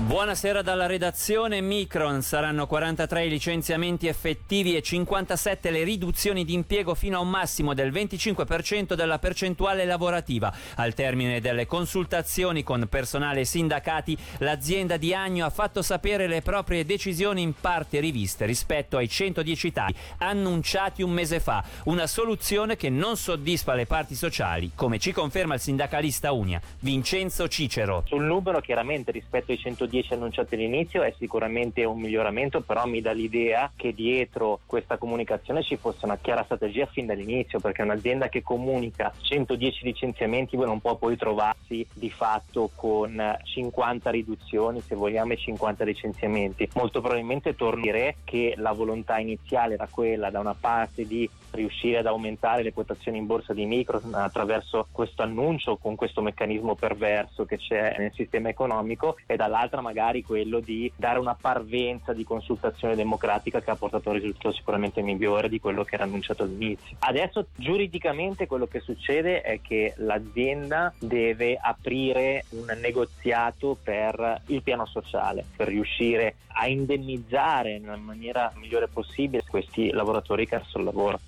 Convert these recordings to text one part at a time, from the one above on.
Buonasera dalla redazione Micron. Saranno 43 i licenziamenti effettivi e 57 le riduzioni di impiego fino a un massimo del 25% della percentuale lavorativa. Al termine delle consultazioni con personale e sindacati, l'azienda di Agno ha fatto sapere le proprie decisioni in parte riviste rispetto ai 110 tagli annunciati un mese fa. Una soluzione che non soddisfa le parti sociali, come ci conferma il sindacalista Unia, Vincenzo Cicero. Sul numero chiaramente rispetto ai 110 10 annunciati all'inizio è sicuramente un miglioramento, però mi dà l'idea che dietro questa comunicazione ci fosse una chiara strategia fin dall'inizio, perché un'azienda che comunica 110 licenziamenti non può poi trovarsi di fatto con 50 riduzioni, se vogliamo, e 50 licenziamenti. Molto probabilmente tornerei che la volontà iniziale era quella da una parte di riuscire ad aumentare le quotazioni in borsa di micro attraverso questo annuncio con questo meccanismo perverso che c'è nel sistema economico e dall'altra magari quello di dare una parvenza di consultazione democratica che ha portato a un risultato sicuramente migliore di quello che era annunciato all'inizio. Adesso giuridicamente quello che succede è che l'azienda deve aprire un negoziato per il piano sociale, per riuscire a indennizzare nella maniera migliore possibile questi lavoratori che hanno il lavoro.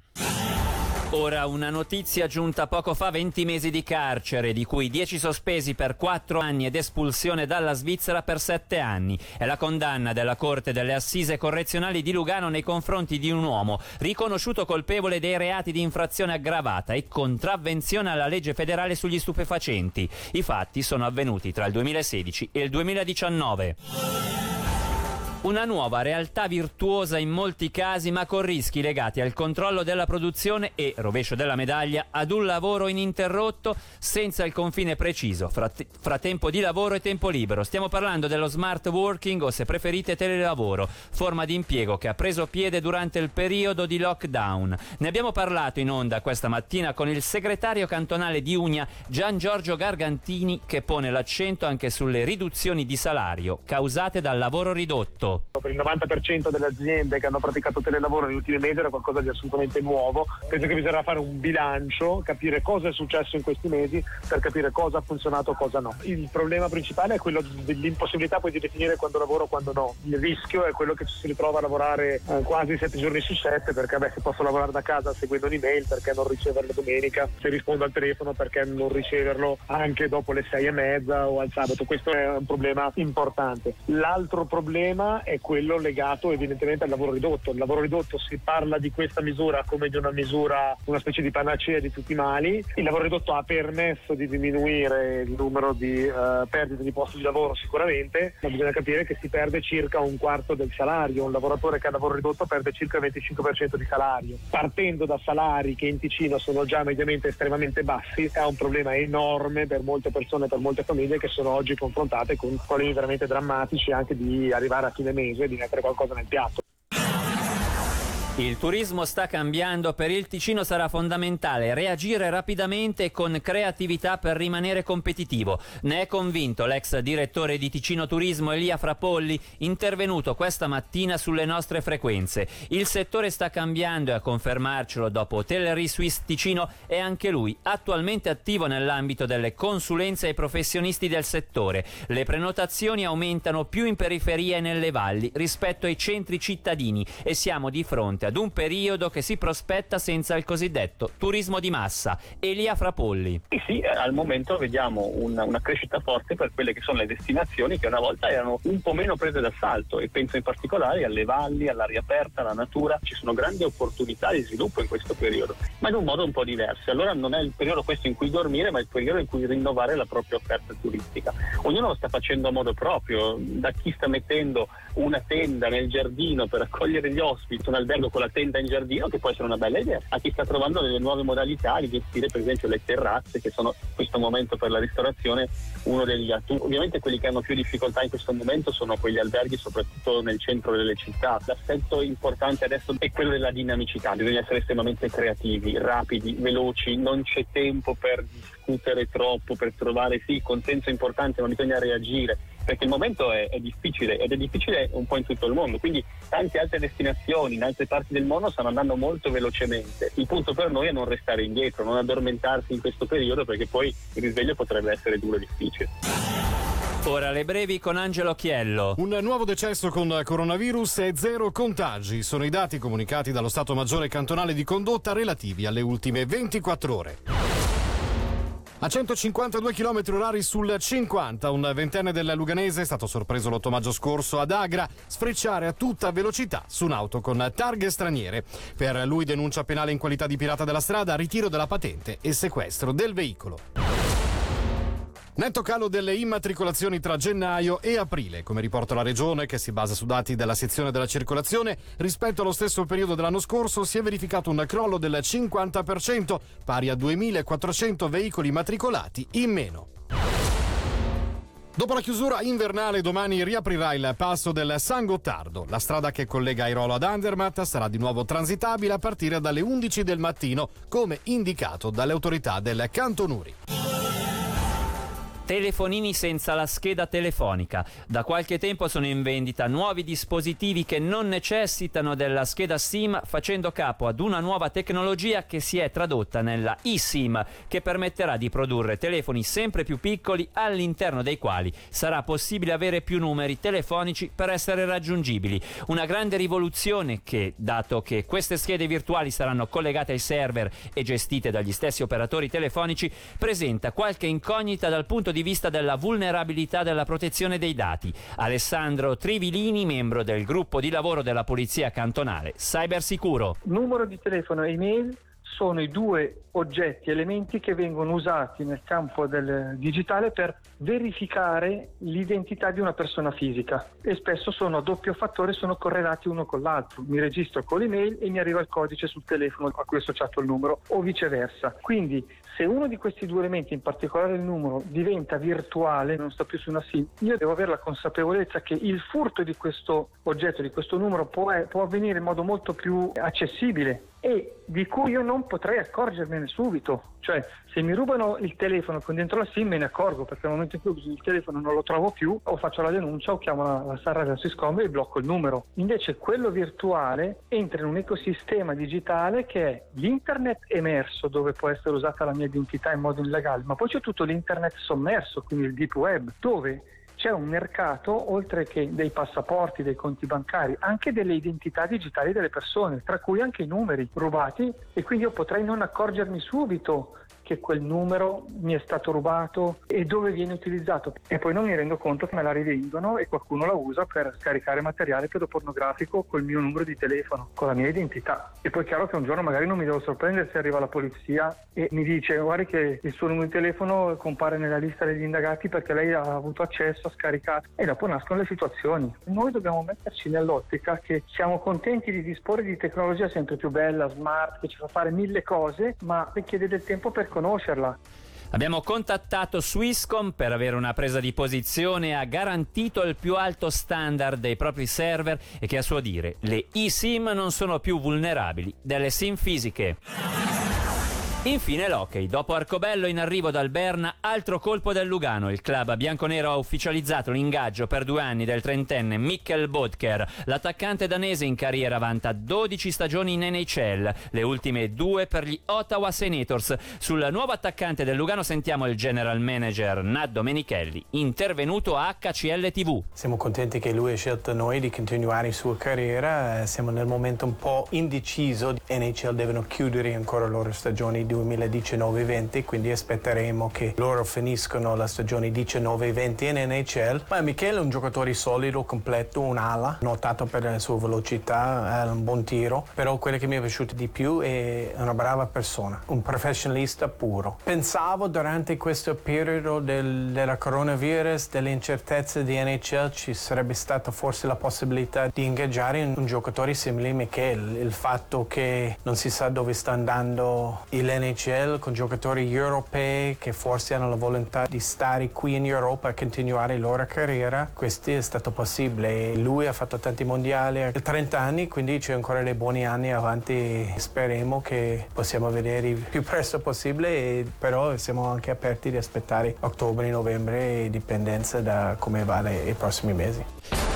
Ora una notizia giunta poco fa, 20 mesi di carcere, di cui 10 sospesi per 4 anni ed espulsione dalla Svizzera per 7 anni. È la condanna della Corte delle Assise Correzionali di Lugano nei confronti di un uomo riconosciuto colpevole dei reati di infrazione aggravata e contravvenzione alla legge federale sugli stupefacenti. I fatti sono avvenuti tra il 2016 e il 2019. Una nuova realtà virtuosa in molti casi ma con rischi legati al controllo della produzione e, rovescio della medaglia, ad un lavoro ininterrotto senza il confine preciso fra, te- fra, tempo di lavoro e tempo libero. Stiamo parlando dello smart working o se preferite telelavoro, forma di impiego che ha preso piede durante il periodo di lockdown. Ne abbiamo parlato in onda questa mattina con il segretario cantonale di Unia Gian Giorgio Gargantini che pone l'accento anche sulle riduzioni di salario causate dal lavoro ridotto. Per il 90% delle aziende che hanno praticato telelavoro negli ultimi mesi era qualcosa di assolutamente nuovo. Penso che bisognerà fare un bilancio, capire cosa è successo in questi mesi per capire cosa ha funzionato e cosa no. Il problema principale è quello dell'impossibilità poi di definire quando lavoro e quando no. Il rischio è quello che ci si ritrova a lavorare eh, quasi 7 giorni su 7 perché beh, se posso lavorare da casa seguendo un'email perché non riceverlo domenica, se rispondo al telefono perché non riceverlo anche dopo le 6 e mezza o al sabato. Questo è un problema importante. L'altro problema è quello legato evidentemente al lavoro ridotto. Il lavoro ridotto si parla di questa misura come di una misura, una specie di panacea di tutti i mali. Il lavoro ridotto ha permesso di diminuire il numero di uh, perdite di posti di lavoro sicuramente, ma bisogna capire che si perde circa un quarto del salario. Un lavoratore che ha lavoro ridotto perde circa il 25% di salario. Partendo da salari che in Ticino sono già mediamente estremamente bassi, è un problema enorme per molte persone, per molte famiglie che sono oggi confrontate con problemi veramente drammatici anche di arrivare a fine mese di mettere qualcosa nel piatto. Il turismo sta cambiando, per il Ticino sarà fondamentale reagire rapidamente e con creatività per rimanere competitivo. Ne è convinto l'ex direttore di Ticino Turismo Elia Frapolli, intervenuto questa mattina sulle nostre frequenze. Il settore sta cambiando e a confermarcelo dopo Hotellerie Suisse Ticino è anche lui attualmente attivo nell'ambito delle consulenze ai professionisti del settore. Le prenotazioni aumentano più in periferia e nelle valli rispetto ai centri cittadini e siamo di fronte fronte ad un periodo che si prospetta senza il cosiddetto turismo di massa. Elia Frapolli. Sì, sì eh, al momento vediamo una, una, crescita forte per quelle che sono le destinazioni che una volta erano un po' meno prese d'assalto e penso in particolare alle valli, all'aria aperta, alla natura. Ci sono grandi opportunità di sviluppo in questo periodo, ma in un modo un po' diverso. Allora non è il periodo questo in cui dormire, ma il periodo in cui rinnovare la propria offerta turistica. Ognuno lo sta facendo a modo proprio, da chi sta mettendo una tenda nel giardino per accogliere gli ospiti, un albergo con la tenda in giardino che può essere una bella idea, a chi sta trovando delle nuove modalità di gestire per esempio le terrazze che sono in questo momento per la ristorazione uno degli atti. Ovviamente quelli che hanno più difficoltà in questo momento sono quegli alberghi soprattutto nel centro delle città. L'aspetto importante adesso è quello della dinamicità, bisogna essere estremamente creativi, rapidi, veloci, non c'è tempo per discutere troppo, per trovare sì consenso importante ma bisogna reagire perché il momento è, è, difficile ed è difficile un po' in tutto il mondo, quindi tante altre destinazioni in altre parti del mondo stanno andando molto velocemente. Il punto per noi è non restare indietro, non addormentarsi in questo periodo perché poi il risveglio potrebbe essere duro e difficile. Ora le brevi con Angelo Chiello. Un nuovo decesso con coronavirus e zero contagi sono i dati comunicati dallo Stato Maggiore Cantonale di Condotta relativi alle ultime 24 ore. A 152 km orari sul 50, un ventenne del Luganese è stato sorpreso l'8 maggio scorso ad Agra sfrecciare a tutta velocità su un'auto con targhe straniere. Per lui denuncia penale in qualità di pirata della strada, ritiro della patente e sequestro del veicolo. Netto calo delle immatricolazioni tra gennaio e aprile, come riporta la Regione, che si basa su dati della sezione della circolazione, rispetto allo stesso periodo dell'anno scorso si è verificato un crollo del 50%, pari a 2.400 veicoli immatricolati in meno. Dopo la chiusura invernale, domani riaprirà il passo del San Gottardo. La strada che collega Airolo ad Andermatt sarà di nuovo transitabile a partire dalle 11 del mattino, come indicato dalle autorità del Cantonuri. Telefonini senza la scheda telefonica. Da qualche tempo sono in vendita nuovi dispositivi che non necessitano della scheda SIM facendo capo ad una nuova tecnologia che si è tradotta nella eSIM che permetterà di produrre telefoni sempre più piccoli all'interno dei quali sarà possibile avere più numeri telefonici per essere raggiungibili. Una grande rivoluzione che, dato che queste schede virtuali saranno collegate ai server e gestite dagli stessi operatori telefonici, presenta qualche incognita dal punto di vista della vulnerabilità della protezione dei dati. Alessandro Trivilini, membro del gruppo di lavoro della Polizia Cantonale Cybersicuro. Numero di telefono e email sono i due oggetti, elementi che vengono usati nel campo del digitale per verificare l'identità di una persona fisica e spesso sono a doppio fattore, sono correlati uno con l'altro. Mi registro con l'email e mi arriva il codice sul telefono a cui è associato il numero o viceversa. Quindi se uno di questi due elementi, in particolare il numero, diventa virtuale, non sta più su una SIM, io devo avere la consapevolezza che il furto di questo oggetto, di questo numero, può, può avvenire in modo molto più accessibile e di cui io non potrei accorgermene subito. Cioè, se mi rubano il telefono con dentro la SIM me ne accorgo perché nel momento in cui il telefono non lo trovo più, o faccio la denuncia o chiamo la, la Sarra della Siscom e blocco il numero. Invece quello virtuale entra in un ecosistema digitale che è l'internet emerso dove può essere usata la mia identità in modo illegale, ma poi c'è tutto l'internet sommerso, quindi il deep web, dove c'è un mercato, oltre che dei passaporti, dei conti bancari, anche delle identità digitali delle persone, tra cui anche i numeri rubati e quindi io potrei non accorgermi subito che quel numero mi è stato rubato e dove viene utilizzato e poi non mi rendo conto che me la rivendono e qualcuno la usa per scaricare materiale pedopornografico col mio numero di telefono, con la mia identità. E poi è chiaro che un giorno magari non mi devo sorprendere se arriva la polizia e mi dice guardi che il suo numero di telefono compare nella lista degli indagati perché lei ha avuto accesso, ha scaricato e dopo nascono le situazioni. Noi dobbiamo metterci nell'ottica che siamo contenti di disporre di tecnologia sempre più bella, smart, che ci fa fare mille cose, ma richiede del tempo per conoscerla. Abbiamo contattato Swisscom per avere una presa di posizione ha garantito il più alto standard dei propri server e che a suo dire le eSIM non sono più vulnerabili delle SIM fisiche. Infine l'hockey. Dopo Arcobello in arrivo dal Berna, altro colpo del Lugano. Il club bianconero ha ufficializzato l'ingaggio per due anni del trentenne Mikkel Bodker. L'attaccante danese in carriera vanta 12 stagioni in NHL, le ultime due per gli Ottawa Senators. Sul nuovo attaccante del Lugano sentiamo il general manager Nat Domenichelli, intervenuto a HCL TV. Siamo contenti che lui ha scelto noi di continuare la sua carriera. Siamo nel momento un po' indeciso. NHL devono chiudere ancora la loro stagione 2019-20, quindi aspetteremo che loro finiscono la stagione 19-20 in NHL. Ma Michele è un giocatore solido, completo, un'ala, notato per la sua velocità, un buon tiro, però quello che mi è piaciuto di più è una brava persona, un professionista puro. Pensavo durante questo periodo del, della coronavirus, delle incertezze di NHL, ci sarebbe stata forse la possibilità di ingaggiare un, giocatore simile a Michele. Il fatto che non si sa dove sta andando il dell'NHL con giocatori europei che forse hanno la volontà di stare qui in Europa e continuare la loro carriera. Questo è stato possibile. Lui ha fatto tanti mondiali, ha 30 anni, quindi c'è ancora dei buoni anni avanti. Speriamo che possiamo vedere il più presto possibile, però siamo anche aperti di aspettare ottobre, novembre, dipendenza da come va i prossimi mesi.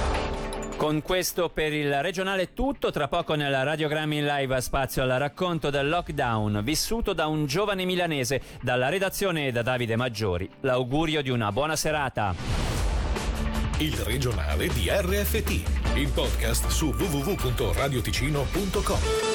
Con questo per il regionale tutto, tra poco nella Radiogrammi in live spazio al racconto del lockdown vissuto da un giovane milanese, dalla redazione da Davide Maggiori. L'augurio di una buona serata. Il regionale di RFT, il podcast su www.radioticino.com.